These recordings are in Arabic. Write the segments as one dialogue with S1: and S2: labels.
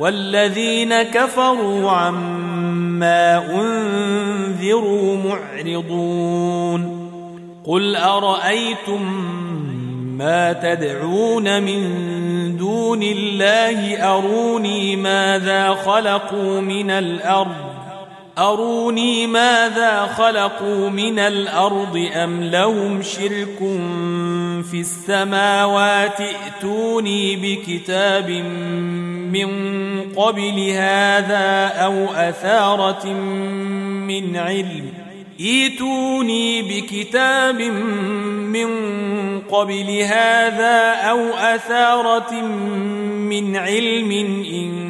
S1: والذين كفروا عما أنذروا معرضون قل أرأيتم ما تدعون من دون الله أروني ماذا خلقوا من الأرض أروني ماذا خلقوا من الأرض أم لهم شرك في السماوات ائتوني بكتاب من قبل هذا أو أثارة من علم ائتوني بكتاب من قبل هذا أو أثارة من علم إن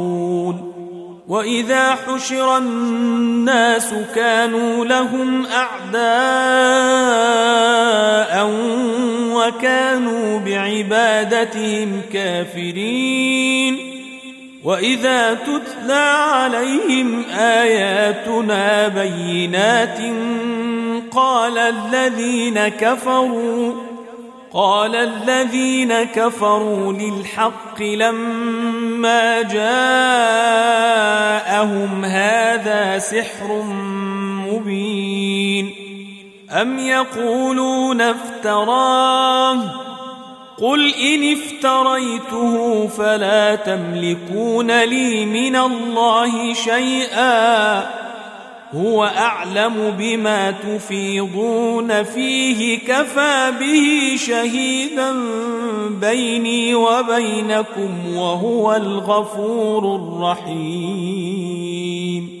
S1: واذا حشر الناس كانوا لهم اعداء وكانوا بعبادتهم كافرين واذا تتلى عليهم اياتنا بينات قال الذين كفروا قال الذين كفروا للحق لما جاءهم هذا سحر مبين أم يقولون افتراه قل إن افتريته فلا تملكون لي من الله شيئا هو أعلم بما تفيضون فيه كفى به شهيدا بيني وبينكم وهو الغفور الرحيم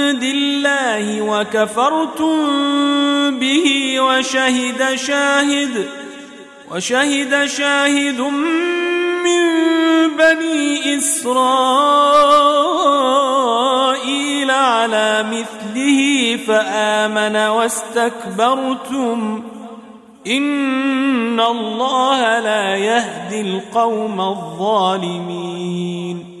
S1: عند الله وكفرتم به وشهد شاهد وشهد شاهد من بني إسرائيل على مثله فآمن واستكبرتم إن الله لا يهدي القوم الظالمين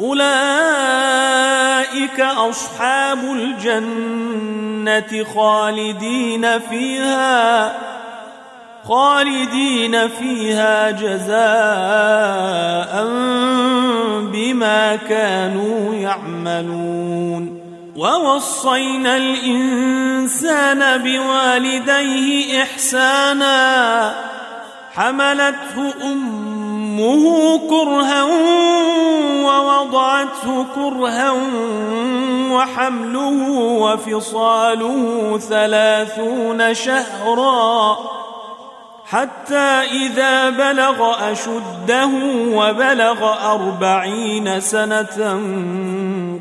S1: أولئك أصحاب الجنة خالدين فيها خالدين فيها جزاء بما كانوا يعملون ووصينا الإنسان بوالديه إحسانا حملته أمه أمه كرها ووضعته كرها وحمله وفصاله ثلاثون شهرا حتى إذا بلغ أشده وبلغ أربعين سنة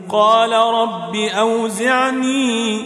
S1: قال رب أوزعني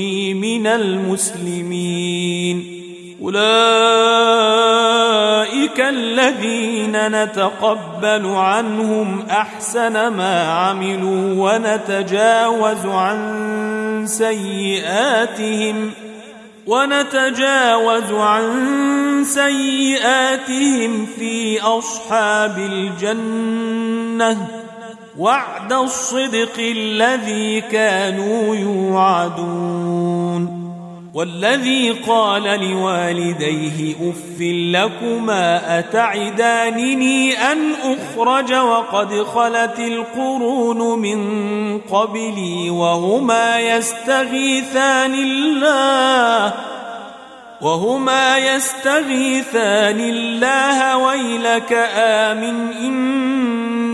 S1: واجعلني من المسلمين أولئك الذين نتقبل عنهم أحسن ما عملوا ونتجاوز عن سيئاتهم ونتجاوز عن سيئاتهم في أصحاب الجنة وعد الصدق الذي كانوا يوعدون والذي قال لوالديه اف لكما اتعدانني ان اخرج وقد خلت القرون من قبلي وهما يستغيثان الله وهما يستغيثان الله ويلك امن ان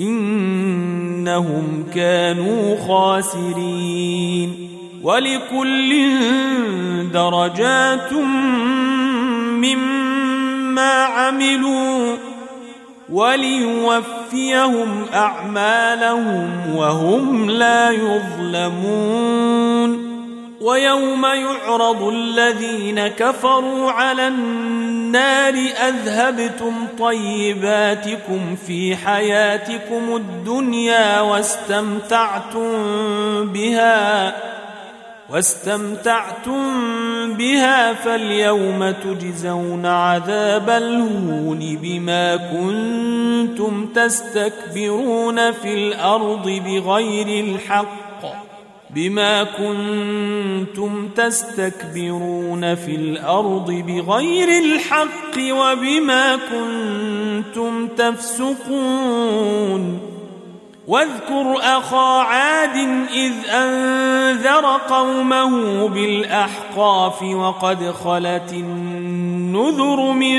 S1: إنهم كانوا خاسرين ولكل درجات مما عملوا وليوفيهم أعمالهم وهم لا يظلمون ويوم يعرض الذين كفروا على النار اذهبتم طيباتكم في حياتكم الدنيا واستمتعتم بها واستمتعتم بها فاليوم تجزون عذاب الهون بما كنتم تستكبرون في الارض بغير الحق بما كنتم تستكبرون في الارض بغير الحق وبما كنتم تفسقون واذكر اخا عاد اذ انذر قومه بالاحقاف وقد خلت النذر من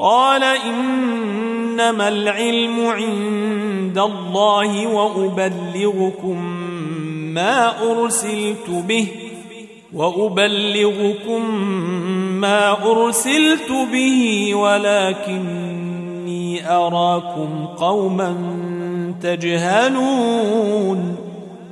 S1: قال إنما العلم عند الله وأبلغكم ما أرسلت به وأبلغكم ما أرسلت به ولكني أراكم قوما تجهلون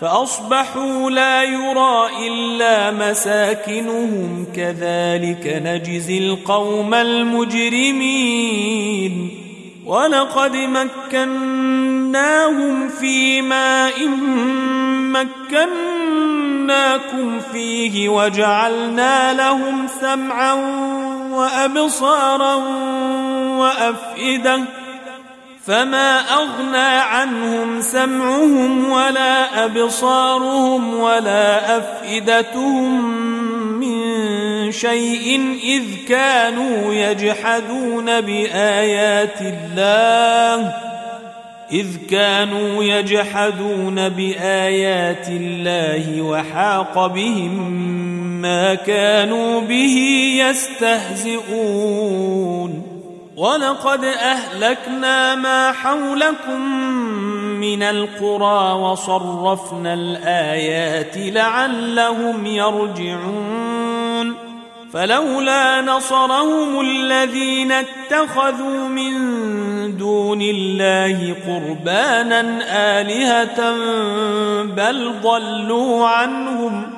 S1: فأصبحوا لا يرى إلا مساكنهم كذلك نجزي القوم المجرمين ولقد مكناهم في ماء مكناكم فيه وجعلنا لهم سمعا وأبصارا وأفئدة فما أغنى عنهم سمعهم ولا أبصارهم ولا أفئدتهم من شيء إذ كانوا يجحدون بآيات الله إذ كانوا يجحدون بآيات الله وحاق بهم ما كانوا به يستهزئون ولقد أهلكنا ما حولكم من القرى وصرفنا الآيات لعلهم يرجعون فلولا نصرهم الذين اتخذوا من دون الله قربانا آلهة بل ضلوا عنهم ۖ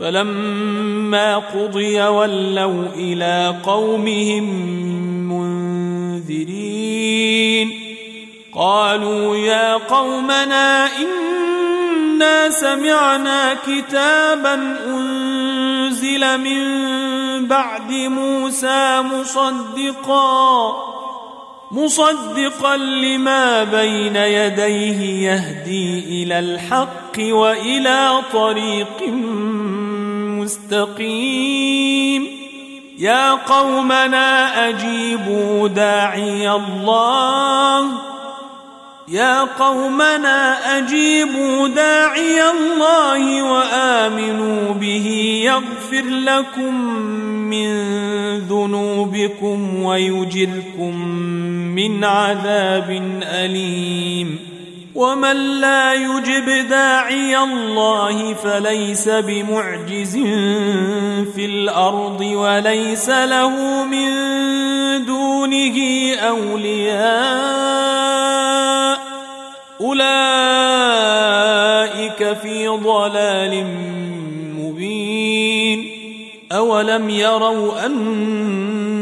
S1: فلما قضي ولوا الى قومهم منذرين قالوا يا قومنا انا سمعنا كتابا انزل من بعد موسى مصدقا مصدقا لما بين يديه يهدي الى الحق والى طريق مستقيم يا قومنا أجيبوا داعي الله يا قومنا أجيبوا داعي الله وآمنوا به يغفر لكم من ذنوبكم ويجركم من عذاب أليم' ومن لا يجب داعي الله فليس بمعجز في الارض وليس له من دونه اولياء اولئك في ضلال مبين اولم يروا ان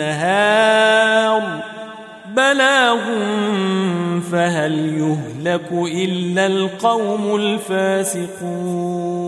S1: النهار بلاغ فهل يهلك إلا القوم الفاسقون